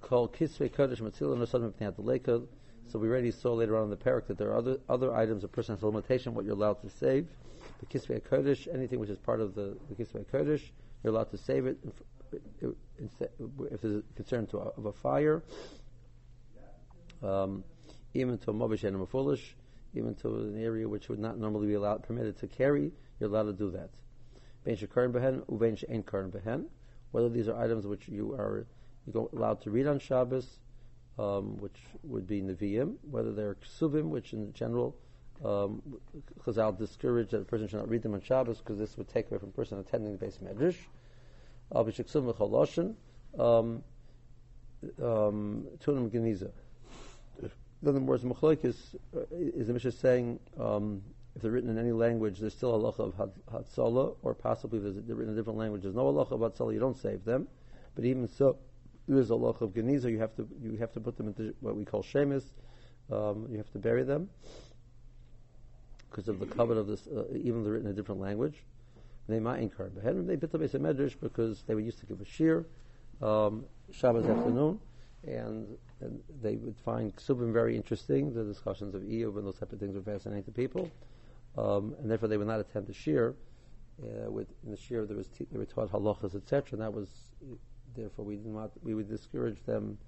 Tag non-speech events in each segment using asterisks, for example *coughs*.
Called Kisvei Kodesh Mipnei So we already saw later on in the parak that there are other other items of person has a limitation what you're allowed to save. The Kisvei Kodesh, anything which is part of the, the Kisvei Kodesh, you're allowed to save it if there's a concern to, of a fire. Um, even to a mobish and a foolish, even to an area which would not normally be allowed permitted to carry, you're allowed to do that. Whether these are items which you are you allowed to read on Shabbos, um, which would be Nevi'im, whether they're Ksuvim, which in general, um, Chazal discourage that a person should not read them on Shabbos because this would take away from a person attending the base medrash. Um, um, Tunim Geniza. In other words, Machloikis uh, is the Mishnah saying um, if they're written in any language, there's still a halacha of Hatzalah, or possibly if they're written in a different language, there's no halacha of Hatzalah, you don't save them. But even so, there is a halacha of Geniza, you have to you have to put them into what we call shemis, um, you have to bury them because of the covet of this, uh, even they're written in a different language. They might incur but They bit the base of medrash because they were used to give a shir um, Shabbos afternoon and, and they would find Ksubim very interesting. The discussions of Iyov and those type of things were fascinating to people, um, and therefore they would not attend the shir. Uh, with in the shir, there was te- they were taught halachas, etc. And that was therefore we did not we would discourage them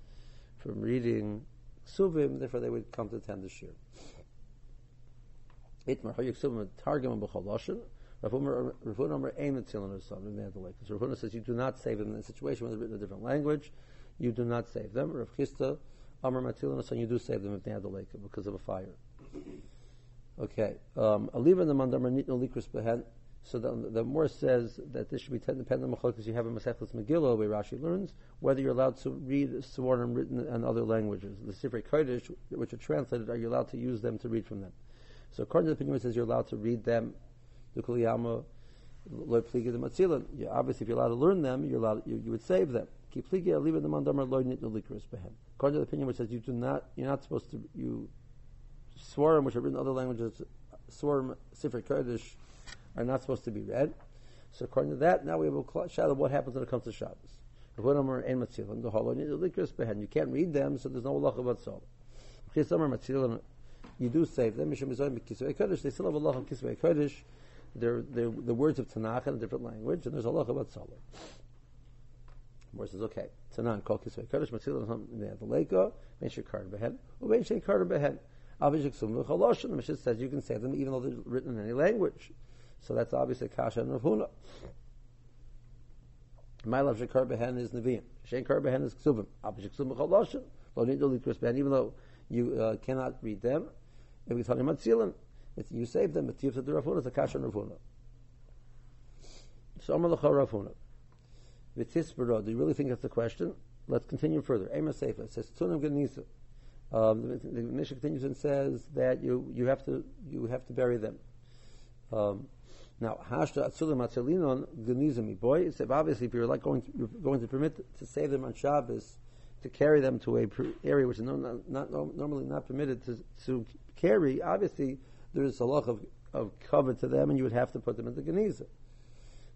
from reading Ksubim. Therefore, they would come to attend the shir. Itmar Hayyuk Targum B'Choloshin. Ravuna says you do not save them in a situation where they're written in a different language you do not save them. Rav Chisda, Amar Matilin, so you do save them if lake because of a fire. Okay. Um, Aliva the mandamar nitno likris behen. So the, the says that this should be dependent on because you have a Masechtas Megillah where Rashi learns whether you're allowed to read Swarnim written in other languages. The Sifrei Kodesh, which are translated, are you allowed to use them to read from them? So according to the opinion, it says you're allowed to read them. The Kuliyama, Obviously, if you're allowed to learn them, you're allowed, you, you would save them. According to the opinion which says you do not, you're not supposed to, you swarm, which are written in other languages, swarm, Sifrei Kodesh, are not supposed to be read. So according to that, now we have a shadow of what happens when it comes to Shabbos. You can't read them, so there's no Allah about soul. You do save them. They still have Allah of Kisvei Kodesh. They're, they're the words of Tanakh in a different language, and there's a Allah about soul. More says, okay, Tanan kol kisvei kodesh matzil the leka ben shekar behen uben shekar behen avishik sum v'chaloshin. Mishnah says you can say them even though they're written in any language. So that's obviously kasha and Ravuna. My love shekar behen is neviim. Shekar behen is ksuvim. Avishik sum v'chaloshin. Lo nidol likros behen even though you uh, cannot read them. If we tell you matzilin, you save them. But tifta the Ravuna is a kasha and Ravuna. So Amar l'cha Ravuna. V'tisbara, do you really think that's the question? Let's continue further. Ema Sefer says, Tunim Ganisa. Um, the, Mishnah continues and says that you, you have to you have to bury them. Um, now, hashta atzulim atzelinon genizami boy. It's obviously if you're like going to, you're going to permit to save them on Shabbos, to carry them to a area which is no, not, not, normally not permitted to, to carry. Obviously, there is a lot of, of cover to them, and you would have to put them in the geniza.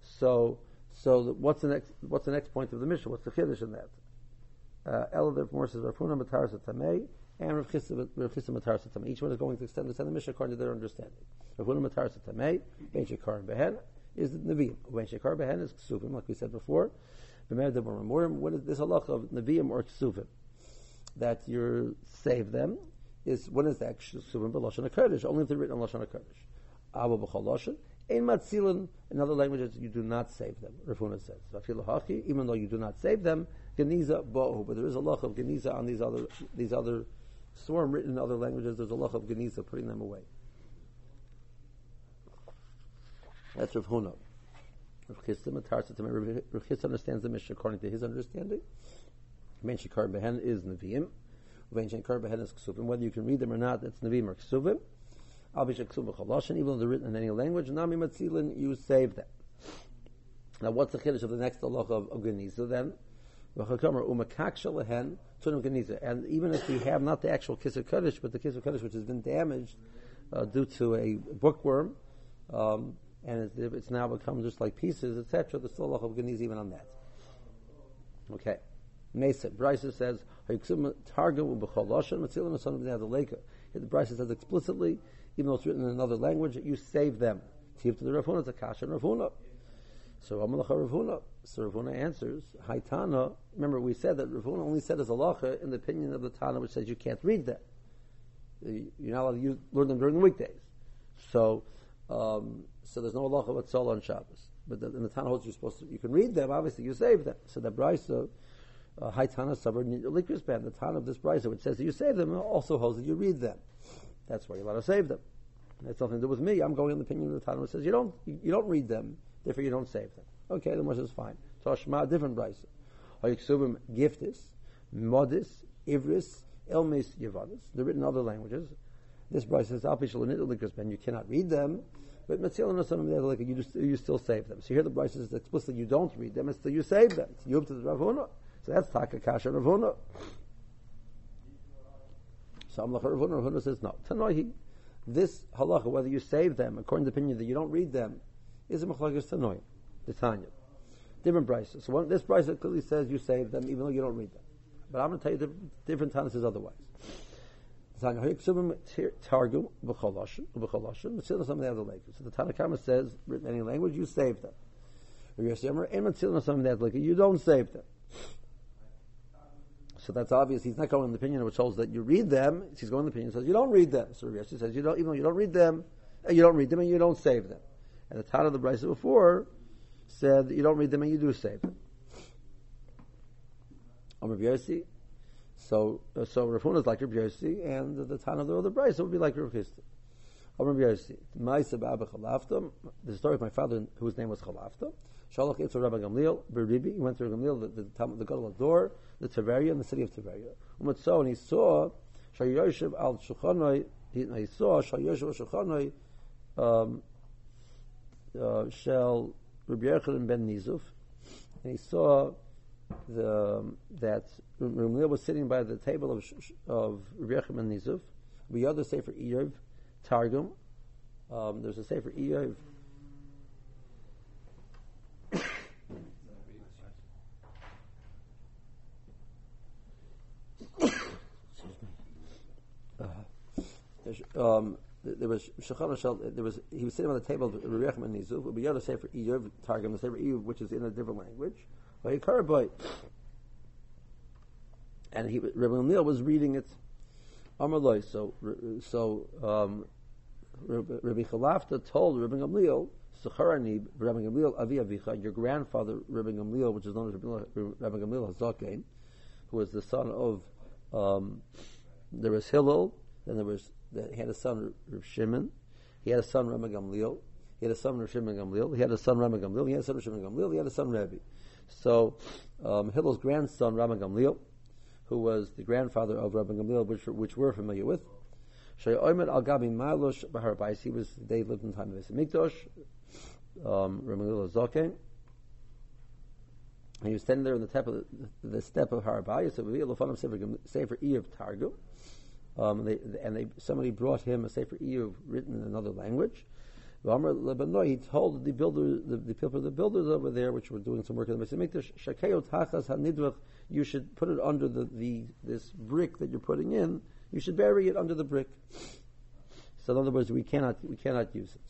So so the, what's the next? What's the next point of the mission? What's the chiddush in that? Uh, Elav more says Rafuna Matar Satamei and Rav Chisda Matar Satamei. Each one is going to extend the mission according to their understanding. Rafuna Matar Satamei, Ben Shekar Behen is the Nevi'im. Ben Shekar Behen is Ksuvim, like we said before. What is this halach of Nevi'im or Ksuvim? That you save them is what is that? Ksuvim b'Lashon HaKodesh. Only if they're written on Lashon HaKodesh. Abba b'Chol Lashon in matzilin, in other languages, you do not save them. Rafuna says, even though you do not save them, geniza bo'u, but there is a loch of geniza on these other these other swarm written in other languages. There's a loch of geniza putting them away. That's Rav Huna. Rav Chisda understands the mission according to his understanding. Ben Shekar Behen is Nevi'im. Ben Shekar Behen is Ksuvim. Whether you can read them or not, that's Nevi'im or Ksuvim even though they're written in any language, Nami Matzilin, you save them. Now, what's the chiddush of the next halacha of, of Geniza then? And even if we have not the actual Kisar Kaddish, but the Kisar Kaddish which has been damaged uh, due to a bookworm, um, and it's, it's, now become just like pieces, etc., there's still of Geniza even on that. Okay. Mesa. Brisa says, The Brisa says explicitly, even though it's written in another language, that you save them. The. So Amalacha Ravuna. So Ravuna answers, Haitana. Remember, we said that Ravuna only said as Alacha in the opinion of the Tana, which says you can't read them. You're not allowed to use, learn them during the weekdays. So, um, so there's no Alacha but Sol on Shabbos. But the, in the Tana holds you're supposed to, you can read them, obviously you save them. So the Brisa, uh, High Tana Sabar Likris Band, the Tana of this Brisa, which says that you save them, also holds that you read them. That's why you're allowed to save them. It's nothing to do with me. I'm going on the opinion of the Tana which says you don't, you don't read them, therefore you don't save them. Okay, the Moshe is fine. Toshma, different Brisa. Hayiksubim Giftis, Modis, Ivris, Elmis, Yavanis. They're written in other languages. This Brisa says, Band, you cannot read them. But and you you still save them. So here the Brisa says explicitly you don't read them, it's you save them. It's Yub to the Ravuna. So that's Taka Kasha Ravuna. So Amlach Ravuna, Ravuna says no. Tanoihi, this halacha, whether you save them, according to the opinion that you don't read them, is a machlagis Tanoi, the Tanya. Different prices. So one, this price clearly says you save them even though you don't read them. But I'm going to tell you the different Tanya says otherwise. So the Tanakhama says, written any language, you save them. you don't save them. So that's obvious. He's not going in the opinion which holds that you read them. He's going in the opinion says you don't read them. So Rav says you don't, even though you don't read them, uh, you don't read them and you don't save them. And the Tana of the Brisa before said you don't read them and you do save them. Amr Yossi, so, uh, so Rafuna is like Rabbi Yossi, and the, Tana of the other Brisa would be like Rabbi Chisda. Rabbi Yossi, Ma'isa Ba'aba Chalafta, the story of my father, whose name was Chalafta, Shalach Yitzhak Rabbi Gamliel, Beribi, he went to Gamliel, the, the, the, the Gadol door, the Tiberia, in the city of Tiberia. Umatso, and he saw, Shayoshev al Shulchanoi, he, saw Shayoshev al Shulchanoi, um, uh, Shel Rabbi Yechon ben Nizuf, and he saw the, that Rumliel was sitting by the table of of Rabbi Rebbe and Nizuf. We other Sefer Iyov, Targum. Um, there's a Sefer Iyov. *coughs* um, there was Shulchan there was he was sitting on the table of Rebbe and Nizuf. We other Sefer Iyov, Targum, the Sefer Iyov, which is in a different language. And he, Rabbi Gamliel was reading it. Amaloi. So, so um, Rabbi Chalafta told Rabbi Gamliel, Secharani, Rabbi Gamliel Avi Avicha, your grandfather Rabbi Gamliel, which is known as Rabbi Gamliel Hazaken, who was the son of um, there was Hillel, then there was he had a son Rav Shimon, he had a son Rabbi Gamliel, he had a son Rav Shimon Gamliel, he had a son Rabbi Gamliel, he had a son Rav Shimon Gamliel, he had a son Rabbi. So um, Hillel's grandson, Rabbi Gamliel, who was the grandfather of Rabbi Gamliel, which, which we're familiar with, al Gabi Malush Bahar He was they lived in the time of Mikdosh. Um, Rabbi Gamliel Zoken. And he was standing there in the the, the step of Harabais. So we have Sefer Sefer E of Targum. Um, they, and they, somebody brought him a Sefer Iyuv written in another language. He told the builder, the, the people, the builders over there, which were doing some work in the Mikdash, tachas hanidvach. You should put it under the, the this brick that you're putting in. You should bury it under the brick. So in other words, we cannot we cannot use it.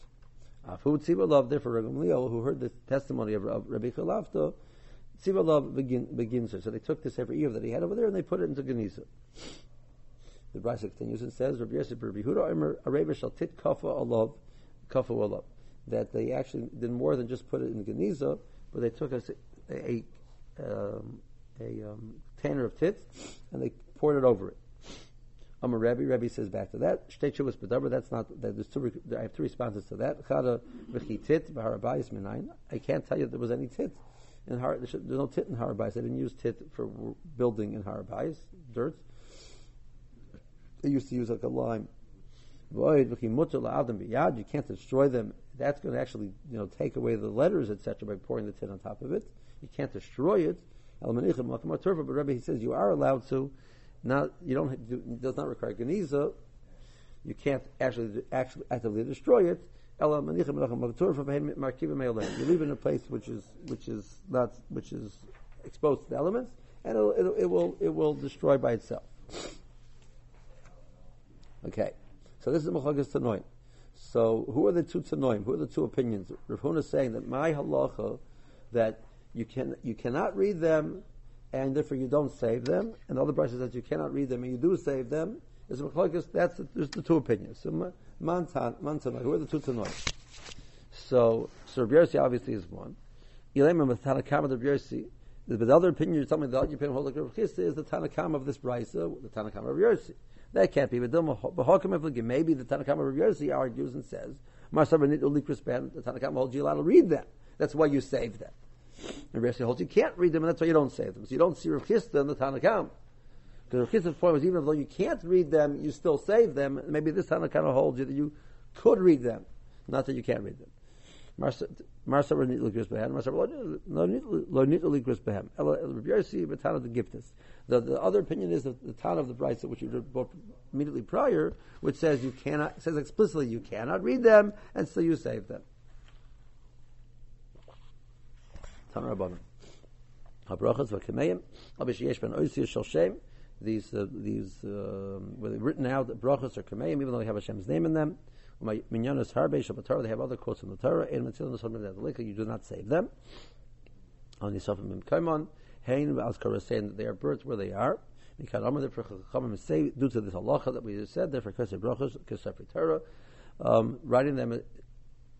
Afu Tzibalav, therefore Rabbi Leo, who heard the testimony of, Rabbi Chalafta, Tzibalav begin, begins her. So they took this every year that he had over there and they put it into Geniza. The Brisa continues and says, Rabbi Yosef Rabbi Huda Areva Shal Tit Kafa Alav kafu that they actually did more than just put it in Geniza, but they took a, a, um, a um, container of tit and they poured it over it. I'm a Rebbe. Rebbe says back to that. Shtei chuvas bedaber. That's not. That there's two. I have two responses to that. Chada v'chi tit b'harabayis minayin. I can't tell you there was any tit in Har. There's no tit in Harabayis. They didn't use tit for building in Harabayis. Dirt. They used to use like a lime. You can't destroy them. That's going to actually, you know, take away the letters, etc., by pouring the tin on top of it. You can't destroy it. But Rebbe, he says you are allowed to. Not you don't it does not require geniza. You can't actually actually actively destroy it. You leave it in a place which is which is not which is exposed to the elements, and it'll, it'll, it will it will destroy by itself. Okay, so this is Mechagas Tanoim. So who are the two Tanoim? Who are the two opinions? Rav Huna is saying that my halacha that you can you cannot read them and therefore you don't save them, and the other says that you cannot read them and you do save them. Is Mechagas? That's the, there's the two opinions. So Mantan, who are the two Tanoim? So so Yossi obviously is one. Tanakam of Rabbi Yossi. The other opinion you're telling me the other opinion hold like Rabbi Chisda is the Tanakam of this brisa, the Tanakam of Yossi. That can't be. But maybe the Tanakam of Rabbi Yossi argues and says, the Tanakam holds you allowed to read them. That's why you save them. And Rabbi Yossi holds you can't read them, and that's why you don't save them. So you don't see Rav Chisda in the Tanakam. Because Rav Chisda's point was even though you can't read them, you still save them. Maybe this Tanakam holds you that you could read them, not that you can't read them. Marsa Ranit Ligris Behem, Marsa Lo Nit Ligris Behem. Rabbi Yossi Batana the Giftis. The, the other opinion is that the town of the Brisa, which you read immediately prior, which says you cannot, says explicitly you cannot read them, and still you save them. Tana Rabbanim. Habrachas v'kameim, abish yesh ben oisir shel shem. These, uh, these, uh, were written out, brachas or kameim, even though they have Hashem's name in them. They have other quotes in the Torah, and mitzvah the you do not save them. On Yisafim im Kaimon, Hein Azkara saying that they are birds where they are. Mikan Amar, therefore Chachamim say, due to this halacha that we just said, therefore Kesef Brachos, Kesef Torah, um, writing them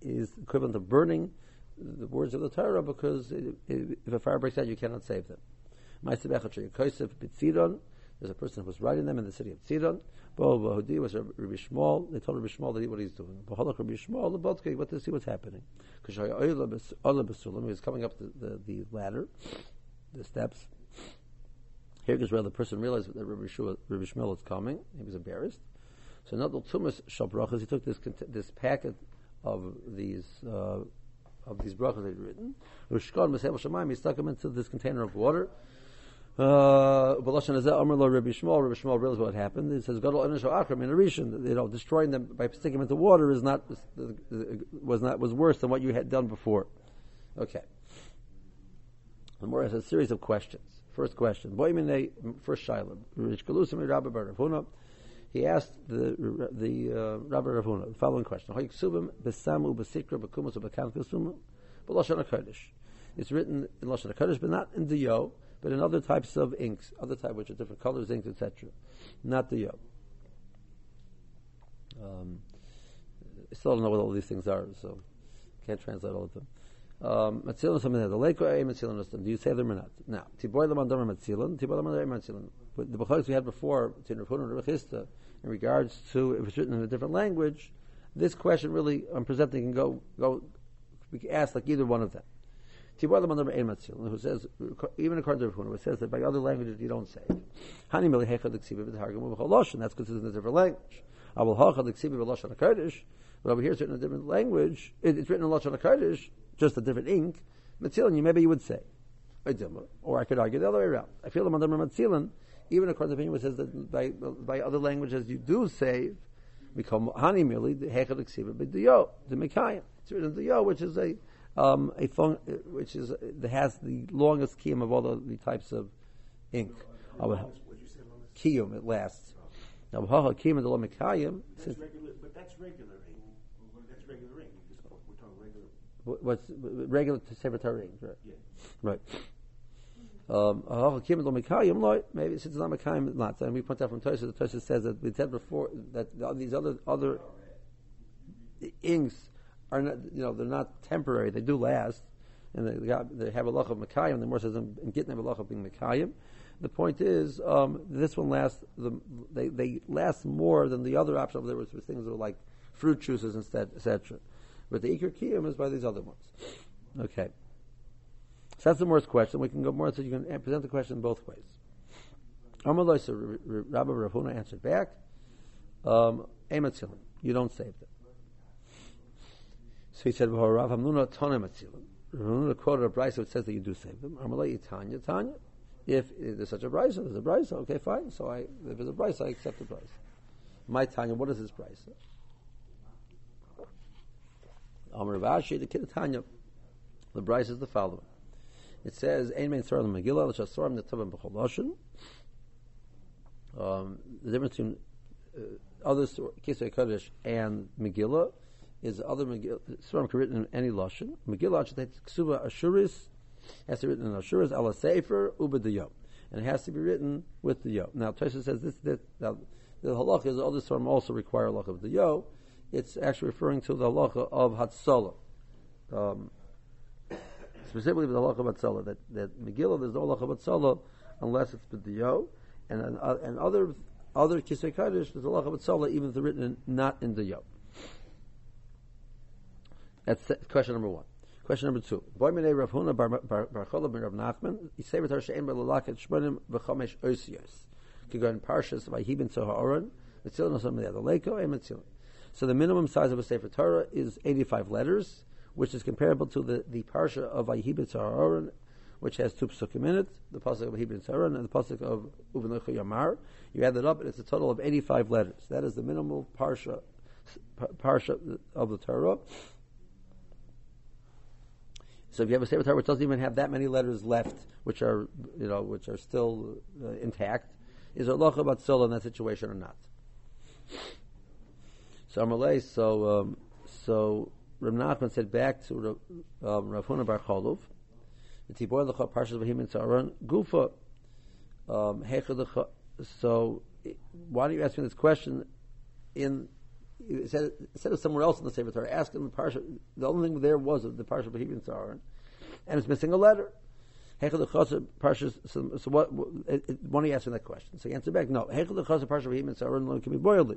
is equivalent to burning the words of the Torah because if a fire breaks out, you cannot save them. There's a person who was writing them in the city of Tzidon. Bahudi was Rabbi Shmuel. They told Rabbi Shmuel that he, what he's doing. Bahalach Rabbi Shmuel, the Bodke, what to see what's happening. Because he was coming up the, the, the ladder the steps. Here goes where the person realized that Rabbi, Shua, Rabbi Shmuel is coming. He was embarrassed. So Nadal Tumas Shabrachas, he took this this packet of these uh, of these brachas he'd written. He stuck them into this container of water. Uh, Rabbi Shmuel, Rabbi Shmuel realized what happened. He says, "Gadol Enisho Achram in Arishan." You know, destroying them by sticking them into water is not was not was worse than what you had done before. Okay. The Gemara has a series of questions. First question, first Shiloh, he asked the the uh, Rabbi Ravuna the following question: It's written in lashon hakodesh, but not in the yo, but in other types of inks, other types which are different colors, inks, etc. Not the yo. Um, I still don't know what all these things are, so can't translate all of them. Um, Matzilin something that the lake or Matzilin Do you say them or not? Now, Tiboy Lam Andam Matzilin, Tiboy Lam Andam Matzilin. But the Bechayos we had before, Tin Rav and Rav in regards to if it's written in a different language, this question really I'm presenting can go go be asked like either one of them. Tiboy Lam Andam Matzilin, who says even according to Rav Huna, it says that by other languages you don't say. Hani Meli Hechad Ksiva B'Targum B'Cholosh, and that's considered in a different language. Avol Hachad Ksiva B'Lashon HaKodesh, but over here it's written in a different language. it's written in Lashon HaKodesh, just a different ink, Matzilin, maybe you would say. Or I could argue the other way around. I feel the Mandam Matzilin, even according to the opinion says that by, by other languages you do save, become Hani merely, the Hechad Ksiva, but the Mekayim. It's written the Yo, which is a, um, a fun, which is, that has the longest kiyum of all the, the types of ink. Kiyum, it lasts. Now, kiyum and the Mekayim. But that's regular ink. That's regular ink. We're talking regular. what's regular to Sefer Torah, right? Yeah. Right. Um, maybe since it's not Mekayim, not. And we point out from Tosha, the Tosha says that we said before that these other other inks are not, you know, they're not temporary. They do last, and they, they have a loch of Mekayim. The more says in Gittin have a loch of being Mekayim. The point is, um, this one lasts. The, they they last more than the other option. There was things that were like fruit juices instead, etc. But the Iker Kiyum is by these other ones. Okay. So that's the more question. We can go more so you can present the question both ways. Amalai, so Rabbi Ravuna answered back, um, you don't save them. So he said, Rav Hamnuna Tonem Atzilim. Ravuna quoted a brisa which says that you do save them. Amalai Tanya Tanya. If, there's such a brisa, there's a brisa, okay, fine. So I, if there's a brisa, I accept the brisa. My Tanya, what is this brisa? Amr Vashi, the Kidatanya. The Brisa is the following. It says, Ein Mein Tzar Megillah, L'Shas Sorim Netavim B'chol Lashon. Um, the difference between uh, other Kisei Kodesh and Megillah is other Megillah, Sorim can written in any Lashon. Megillah, Ksuba Ashuris, has to be written in Ashuris, Ala Sefer, Uba Yom. And it has to be written with the Yo. Now, Tosha says this, that, now, the halacha is other Sorim also require halacha of the Yo. It's actually referring to the halacha of Hatzalah. Um, specifically the halacha of Hatzalah, that, that Megillah, there's no halacha of Hatzalah unless it's with the Yo. And, uh, and other other Kisei Kaddish, there's a halacha of Hatzalah even if they're written in, not in the Yo. That's question number one. Question number two. Boy minei Rav Huna bar Chola ben Rav Nachman. Yisevet har she'en b'lalaket shmonim v'chomesh osiyos. Kigon parshas v'ayhi ben tzoha oron. Mitzilin osam the other leko and mitzilin. So the minimum size of a Sefer Torah is 85 letters, which is comparable to the, the parsha of Vayhi ben tzoha oron, which has two psukim in it, the pasuk of Vayhi ben tzoha and the pasuk of Uvenucha Yamar. You add that up, and it's a total of 85 letters. That is the minimal parsha, parsha of the Torah. So if you have a Sefer Torah which doesn't even have that many letters left, which are you know which are still uh, intact, is Allah about Sola in that situation or not? So Amalei, so um, so Rav Nachman said back to um, Rav Huna Bar Cholov, the Tibor Lecha Parshas Vahim and Saron Gufa um, So why do you ask me this question? In he said, said it somewhere else in the Sefer Torah. Ask him the parsha. The only thing there was of the parsha of Behibin Tzaron, and it's missing a letter. So, so what? Are you asking that question? So he answered back, no. Hechel the parsha Behibin Tzaron can be boiled.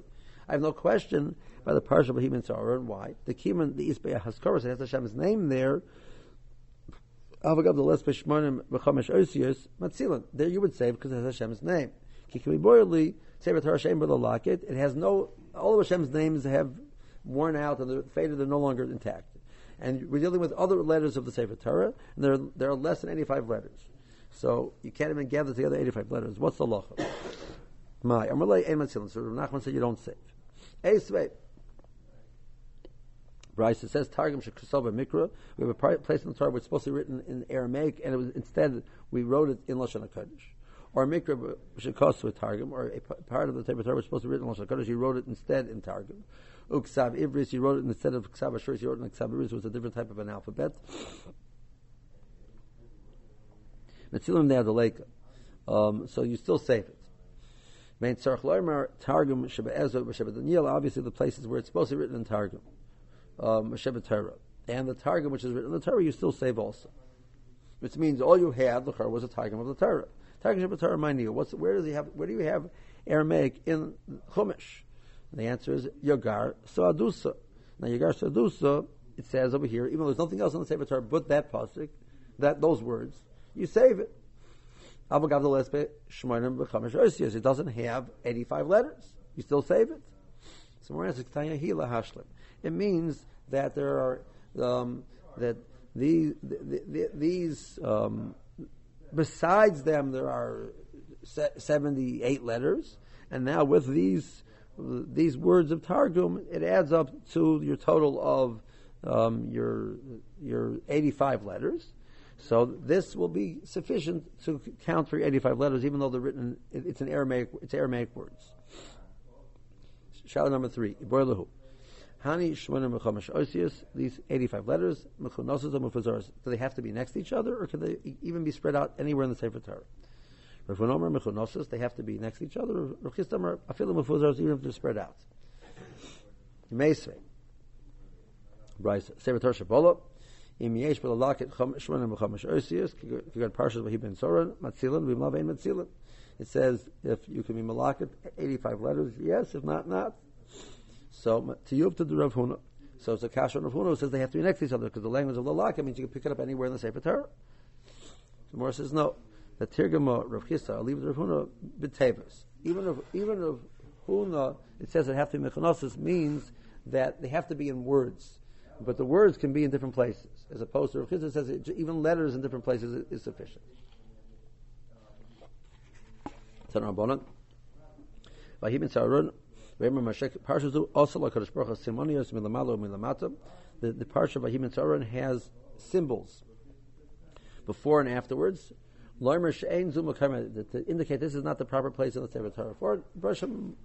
I have no question by the parsha Behibin Tzaron. Why? The Kiman, the Isbei Haskaros, it has Hashem's name there. Avagav the Les Beshmonim B'Chamesh Osius Matzilin. There you would say because it has Hashem's name. Kikimi Boyli Sefer Torah Shem. It has no all of Hashem's names have worn out and they're faded, they're no longer intact. And we're dealing with other letters of the Sefer Torah, and there are, there are less than 85 letters. So you can't even gather together 85 letters. What's the law? My, I'm relay Ein So Nachman said you don't save. Esvei. Brisa, it says Targum Shekasova Mikra. We have a place in the Torah where it's supposed to be written in Aramaic, and it was instead we wrote it in Lashon HaKodesh or a Mikra Shekos with Targum, or a part of the Torah was supposed to be written in Lashon Kodesh, he wrote it instead in Targum. Uksav Ivris, he wrote it instead of Ksav Ashuris, he wrote it in Ksav Ivris, was a different type of an alphabet. Metzilim Ne'adaleka. Um, so you still save it. Main Tzarech Loimer, Targum, Sheba Ezra, Sheba Daniel, obviously the places where it's supposed to be written in Targum. Um, Torah. And the Targum, which is written in the Torah, you still save also. Which means all you had, the was a Targum of the Torah. What's where does he have? Where do you have Aramaic in Chumash? The answer is Yagar Saadusa. Now Yagar Saadusa, it says over here, even though there's nothing else on the Sefer Torah but that pasuk, that those words, you save it. It doesn't have 85 letters. You still save it. So more answers It means that there are um, that these these um, Besides them, there are 78 letters, and now with these these words of Targum, it adds up to your total of um, your your 85 letters. So this will be sufficient to count for 85 letters, even though they're written. It's an Aramaic. It's Aramaic words. Shadow number three. Hani Shmonim Mechamash Osius, these 85 letters, Mechunosos or Mefuzoros, do they have to be next to each other, or can they even be spread out anywhere in the Sefer Torah? Refunomer Mechunosos, they have to be next to each other, or Rechistomer, Afilim Mefuzoros, even if they're spread out. Meisvei. Brisa, Sefer Torah Shabbola, Im Yesh Belalakit Shmonim Mechamash Osius, Kigat Parshas Vahib Soran, Matzilin, Vimlav Ein Matzilin. It says if you can be malakit 85 letters, yes. If not, not. So you to the Rav Huna. So it's a kasha Rav Huna says they have to be next to each other because the language of the Laka means you can pick it up anywhere in the Sefer Torah. The Morah says no. The Tirgama Rav leave the Rav Huna b'tevas. Even if even if Huna, it says it have to be mechanosis means that they have to be in words, but the words can be in different places, as opposed to Rav Chisda says it, even letters in different places is, sufficient. Tanarbonan. Vahim Sarun also like Baruch Simonios Milamalo Milamata. The the Parsha of Ahim Aaron has symbols. before and afterwards. To indicate this is not the proper place in the Sefer Torah. For Bershom,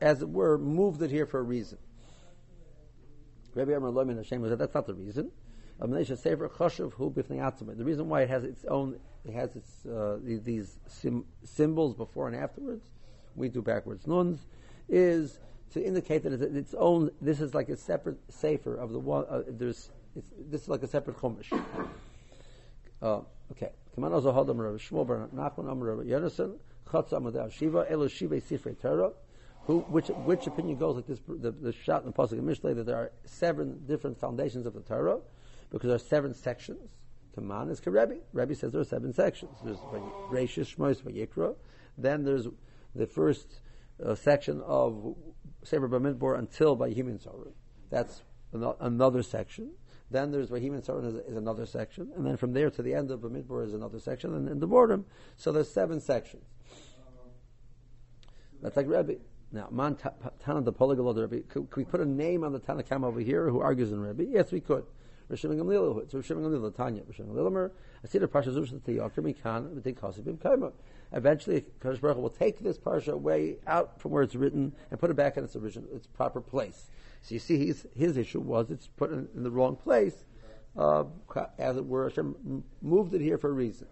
as it were, moved it here for a reason. Rabbi Amar Lomin Hashem said that's not the reason. The reason why it has its own, it has its uh, these sim, symbols before and afterwards. We do backwards nuns, is to indicate that it's its own. This is like a separate sefer of the one. Uh, there's this is like a separate chumash. Uh, okay. Kaman also hold Rav Shmuel Bar Nachman Amar Rav Yonason Chatz Amad Shiva Elo Shiva Sifrei Torah. Who, which, which opinion goes like this? The, the shot in the pasuk of Mishlei that there are seven different foundations of the Torah, because there are seven sections. Kaman is Karebi. Rebbe says there are seven sections. There's Rashis Shmois Vayikra. Then there's the first section of Sefer Bamidbor until Vayihimin Torah. That's another section. Then there's Rahim and is, another section, and then from there to the end of Bamidbar is another section, and in the bottom, so there's seven sections. That's like Rebbe. Now, Man Tana the Polyglot Rebbe. Could, could, we put a name on the Tanakam over here who argues in Rebbe? Yes, we could. Rishim Gamliel, it's Rishim Gamliel, Tanya, Rishim Gamliel, see the Parsha Zush the Yoker Mikan, but they Kosibim Kaima. Eventually, Kadosh Baruch will take this Parsha away out from where it's written and put it back in its original, its proper place. So you see, his, his issue was it's put in, in the wrong place, uh, as it were. Hashem moved it here for a reason.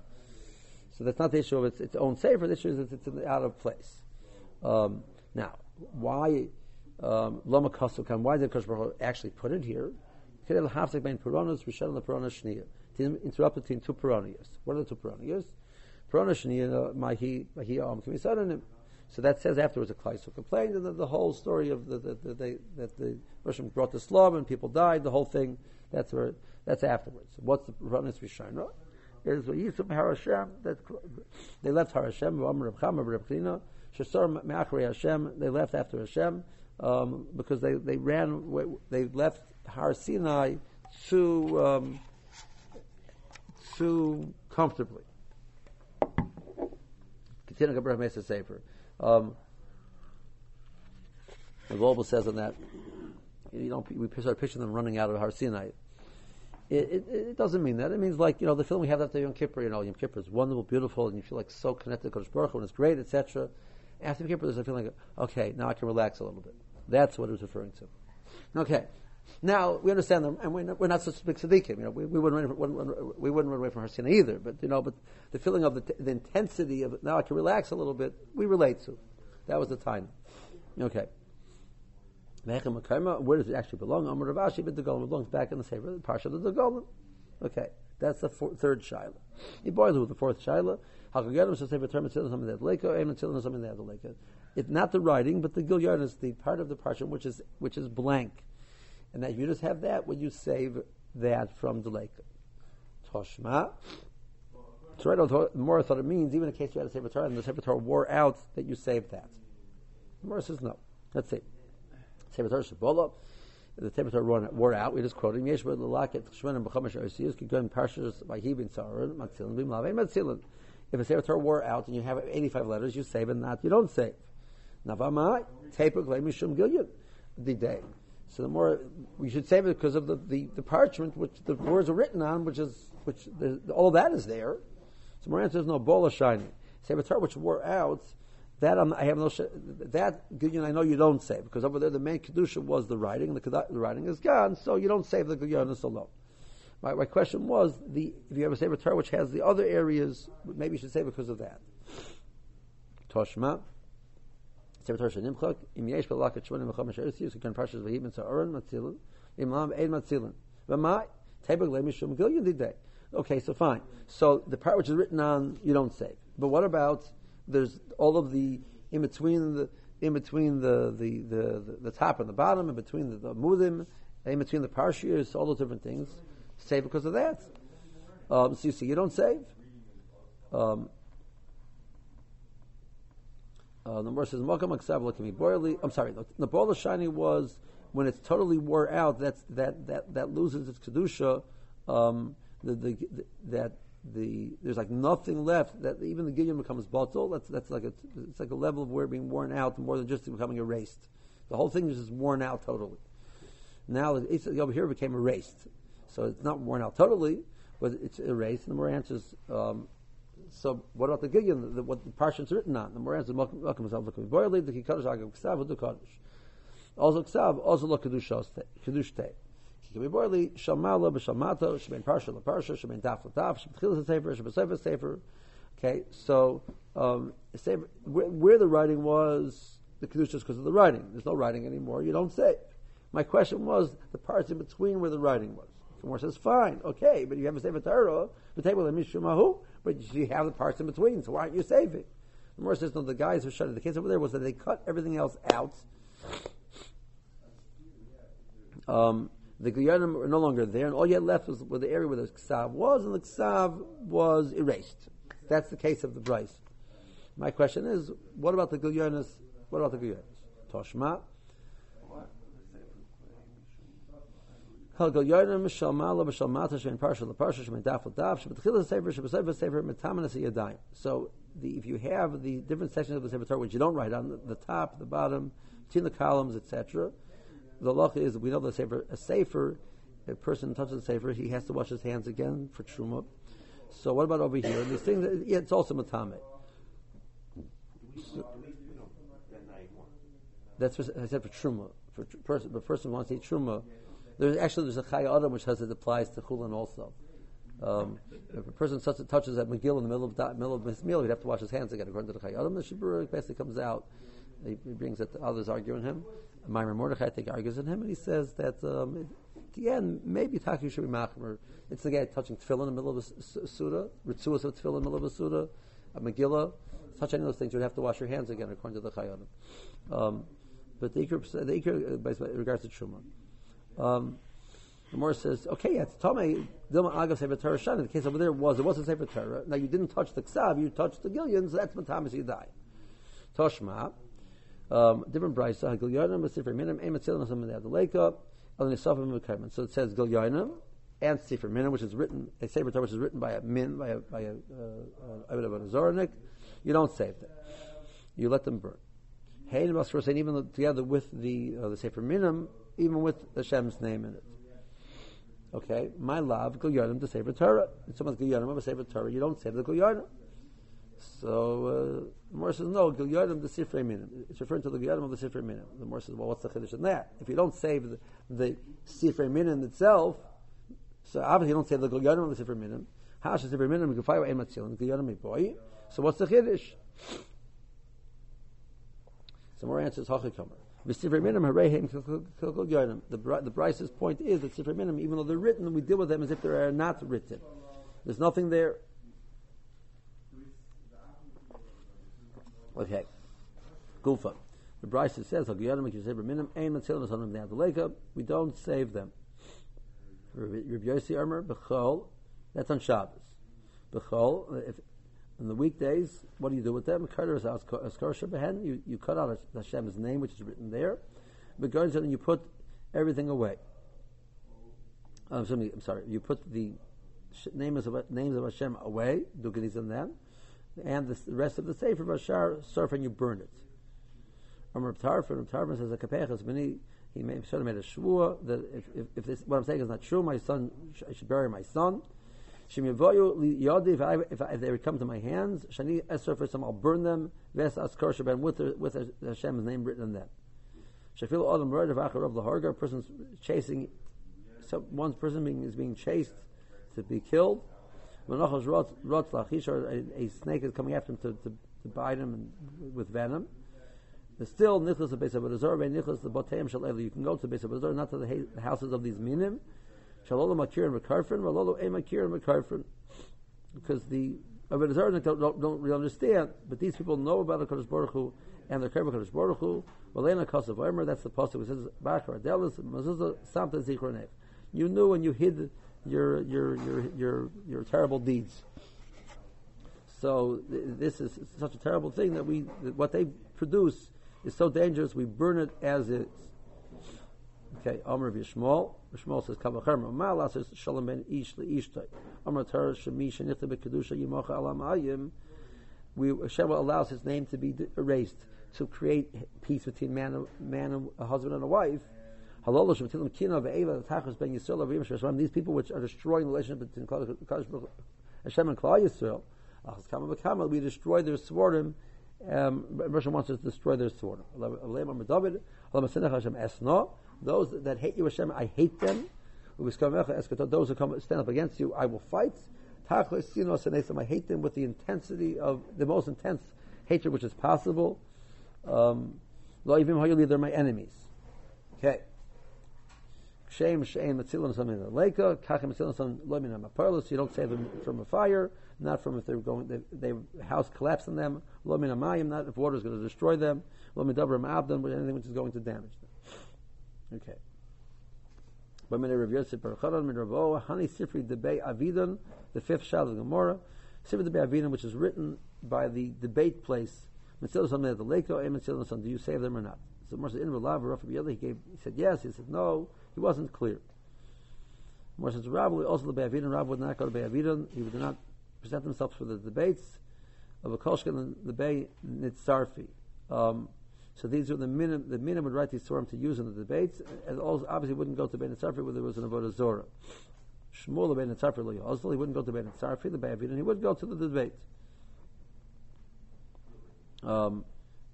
So that's not the issue of its, its own safer. The issue is it's out of place. Um, now, why um, Lama um, Why did Kosh actually put it here? To interrupt between two Puranias. What are the two Puranias? Purana Shniya, Mahi, Mahi Am Kamisanim. So that says afterwards a who complained, and then the whole story of the, the, the, the that the Russian brought the Slav and people died, the whole thing, that's where, that's afterwards. What's the Ranis Rishayna? Is Yisum Harashem, that they left Harashem, Reb Chama, Reb Klina, Shasar Me'achri Hashem, they left after Hashem, um, because they, they ran, they left Har Sinai too, um, too comfortably. Continue to Mesa Sefer. Um, the Bible says on that, you know, we start picturing them running out of Har Sinai. It, it, it, doesn't mean that. It means like, you know, the feeling we have after Yom Kippur, you know, Yom Kippur is wonderful, beautiful, and you feel like so connected to Kodesh Baruch and it's great, etc. After Yom Kippur, there's a feeling like, okay, now I can relax a little bit. That's what it was referring to. Okay. Now, we understand them, and we're not, we're not such big tzaddikim. You know, we, we, wouldn't run, wouldn't, we wouldn't run away from Har Sinai either, but, you know, but the feeling of the, t- the intensity of it, now I can relax a little bit, we relate to. That was the time. Okay. Where does it actually belong? Amar Ravashi, but the golem belongs back in the Sefer, the Parsha of the golem. Okay, that's the four, third Shaila. He boils with the fourth Shaila. Hakagedim shall say term Tzilim something that leka, Aim Tzilim something that leka. It's not the writing, but the Gilyon is the part of the Parsha which is which is blank, and that you just have that when you save that from the lake. Toshma. So right, the more thought it means, even in case you had a Sefer Torah and the Sefer Torah wore out, that you saved that. The Gemara says no. Let's see. Sefer Torah Shabbola. The Sefer Torah wore out. We just quoted Yesh but Lalaket Shmenim B'Chamash Arsiyus could go in Parshas Vayhibin Tzaron Matzilin B'Mlavei Matzilin. If a Sefer Torah wore out and you have 85 letters, you save and not you don't save. Navamai Tepuk Mishum Gilyud the day. So the more we should save it because of the, the, the, parchment which the words are written on, which is which the, all that is there. So more answer is no bola shiny. Sefer Torah which wore out that I'm, i have no sh- that Gilyon I know you don't save because over there the main kedusha was the writing. The, the writing is gone, so you don't save the Gilyon alone. My, my question was the if you have a Sefer Torah which has the other areas, maybe you should save because of that. Toshma. Parshas matzilin v'mai tebek lemishum Okay, so fine. So the part which is written on you don't save. But what about there's all of the in between the in between the the, the, the, the top and the bottom, in between the, the mudim, in between the parshias, all those different things. Save because of that. Um, so you see, you don't save. Um, uh, the verse says, "Makam aksav be boily." I'm sorry. The, bola shiny was when it's totally wore out. That's that that that loses its kedusha. Um, the, the, the, that the there's like nothing left that even the gillion becomes bottle. That's that's like a it's like a level of where being worn out more than just becoming erased. The whole thing is just worn out totally. Now it's over here became erased, so it's not worn out totally, but it's erased, and the more answers. Um, so what about the Gilyon? The, what the parshas written on? The more answers. Welcome yourself. Look boiling the kikadosh agav ksav the kadosh. Also ksav also look kedush kedush te. Kikabi boiling shamala b'shamata shemen parsha leparsha shemen daf ledaf shebetchilas sefer shebesefer sefer. Okay, so um, sefer, where, where the writing was the kedusha is because of the writing. There's no writing anymore. You don't say. My question was the parts in between where the writing was. Gemara says, fine, okay, but you have a Sefer Torah, the table of Mishumahu, but you have the parts in between, so why aren't you saving? The Gemara says, no, the guys who shut it. The case over there was that they cut everything else out. Um, the Gilyanim were no longer there, and all you had left was where the area where the Ksav was, and the Ksav was erased. That's the case of the Brisa. My question is, what about the Gilyanis? What about the Gilyanis? Toshma. Halgal Yardim Shal Mala B'Shal Mata Shein Parsha LaParsha Shein Daf LaDaf Shebetchilas Sefer Shebesefer Sefer Metamanas Yadayim. So the, if you have the different sections of the Sefer Torah which you don't write on the, the top, the bottom, between the columns, etc., the law is we know the Sefer a Sefer. A person touches the Sefer, he has to wash his hands again for truma. So what about over here? These things, yeah, it's also matame. So, that's what I said for truma. For person, the person wants to eat truma there's actually there's a Chai Adam which has it applies to Chulin also. Um, if a person touches that Megillah in the middle of middle of his meal, he'd have to wash his hands again. According to the Chai Adam, the Shibur basically comes out. He, he brings it. Others arguing him. Myra Mordechai, I think, argues in him, and he says that um, at the end, maybe Taki should be machmer. It's the guy touching tefillin in the middle of a suda, ritzuas of tefillin in the middle of a suda, a Megillah. Touch any of those things, you'd have to wash your hands again, according to the Chai Adam. Um, but the Iker, the uh, regards to Truma. Um, the Gemara says, okay, yeah, it's Tomei, Dilma Agav Sefer Torah Shana. The case over there was, it wasn't Sefer Torah. Now you didn't touch the Ksav, you touched the Gilyons, so that's Matamas you die. Toshma, um, different brisa, Gilyonim, Sefer Minim, Emetzilim, Nasam Adaleka, El Nisafim, Mekayman. So it says Gilyonim, and Sefer Minim, which is written, a Sefer Torah which is written by a min, by a, by a, uh, uh, a Zoranik, you don't save them. You let them burn. Hey, and even together with the, uh, the Sefer Minim, even with Hashem's name in it. Okay, my love, Gilyanim to Sefer Torah. If someone's Gilyanim of a Sefer Torah, you don't save the Gilyanim. So uh, the Morris says, no, Gilyanim the Sifrei Minim. It's referring to the Gilyanim of the Sifrei Minim. The Morris says, well, what's the Chiddush in that? If you don't save the, the Sifrei Minim itself, so obviously you don't save the Gilyanim of the Sifrei Minim. Hash Sifrei Minim, Gufay Ein Matzilin, Gilyanim boy. So what's the Chiddush? Some more answers, Hachikamer. The Brisa's point is that Sifrei Minim, even though they're written, we deal with them as if they are not written. There's nothing there. Okay. Gufa. The Brisa says, we don't save them. Rabbi Yossi Armor, Bechol, that's on Shabbos. Bechol, if in the weekdays, what do you do with them? You, you cut out Hashem's name, which is written there. But and you put everything away. Uh, I'm sorry, I'm sorry. You put the names of names of Hashem away, duganis and them, and the rest of the sefer Bashar surf and you burn it. Amr Tarfon, Tarfon says kapechas. He may, should have made a shvua that if, if, if, this, what I'm saying is not true, my son, I should bury my son. If, they would come to my hands, Shani Esra for some, I'll burn them. Ves Askar Shaban with with Hashem's name written on them. Shafil Adam Rad of Achar of the Harga, person's chasing, some, one person being, is being chased to be killed. Menachos a, snake is coming after him to, to, to bite him and, with venom. There's still the base of Azor, Nichlas the Boteim Shal You can go to the base of Azor, not to the houses of these minim. Shalolo makir and makarfin, Ralolo e makir and makarfin. Because the Avodah Zarah don't, don't, don't really understand, but these people know about the Kodesh Baruch Hu and they're careful Kodesh Baruch Hu. Valena Kosav Omer, that's the pasuk which says Bachar Adelis Mezuzah Samta Zichronev. You knew and you hid your your your your your terrible deeds. So th- this is such a terrible thing that we that what they produce is so dangerous. We burn it as is. Okay, Amr Vishmol. Shmuel says Kavacherma. Ma'ala says Shalom ben Ish le'ishtay. Amar Torah Shemi Shenichta bekedusha Yimocha Alam Ayim. We Hashem allows His name to be erased to create peace between man, man and a husband and a wife. These people which are destroying the relationship between Hashem and Klal Yisrael, we destroy their svarim. Um, Russia wants to destroy their svarim. Those that hate you, Hashem, I hate them. Those who come stand up against you, I will fight. I hate them with the intensity of the most intense hatred which is possible. Um, they're my enemies. Okay. Shame, shame, matzilim something in the leka, kachim matzilim some. You don't save them from a fire, not from if they're going, they house collapse on them. Lomin amayim, not if water is going to destroy them. Lomin dabram but anything which is going to damage them. Okay. Min Rav Yosef Bar min Rav Hani Sifri Debei Avidon, the fifth shal of Gemara, Sifri Debei Avidon, which is written by the debate place. Mitzil something at the lake, and Mitzil something. Do you save them or not? So Moshe in Rav Rav he gave. He said yes. He said no. He wasn't clear. Moshe says Rav also the Be'avidon. Rav would not go to Be'avidon. He would not present himself for the debates of a Kolshkin the Bay Nitzarfi. Um, so these are the minimum, the minimum would write these Torah to use in the debates, and also obviously wouldn't go to Ben Tzarfi where there was an Avodah Zorah. Shmuel Ben Tzarfi lo he wouldn't go to Ben Tzarfi, the Be'avidon, he would go to the debate. Um,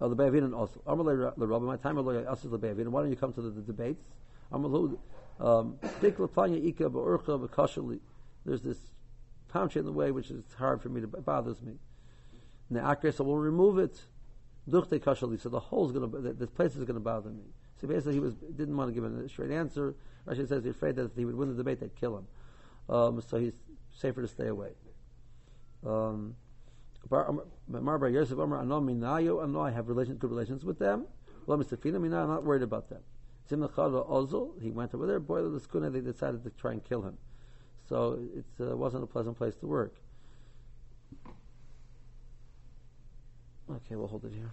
oh, the Be'avidon also. Amalei the Rabbi, my time also the Be'avidon. Why don't you come to the, the debates? Amalu, um, There's this palm tree in the way which is hard for me to, bothers me. And the Akres, I will remove it. Duchte kashali. So the hole's going to, this place is going to bother me. So basically, he was didn't want to give a straight answer. Rashi says he's afraid that if he would win the debate, they'd kill him. Um, so he's safer to stay away. Um, um Yosef I know I have relations, good relations with them. Well Fina Minnao, I'm not worried about them. Ozil, he went over there, boy, the skuna, they decided to try and kill him. So it uh, wasn't a pleasant place to work. Okay, we'll hold it here.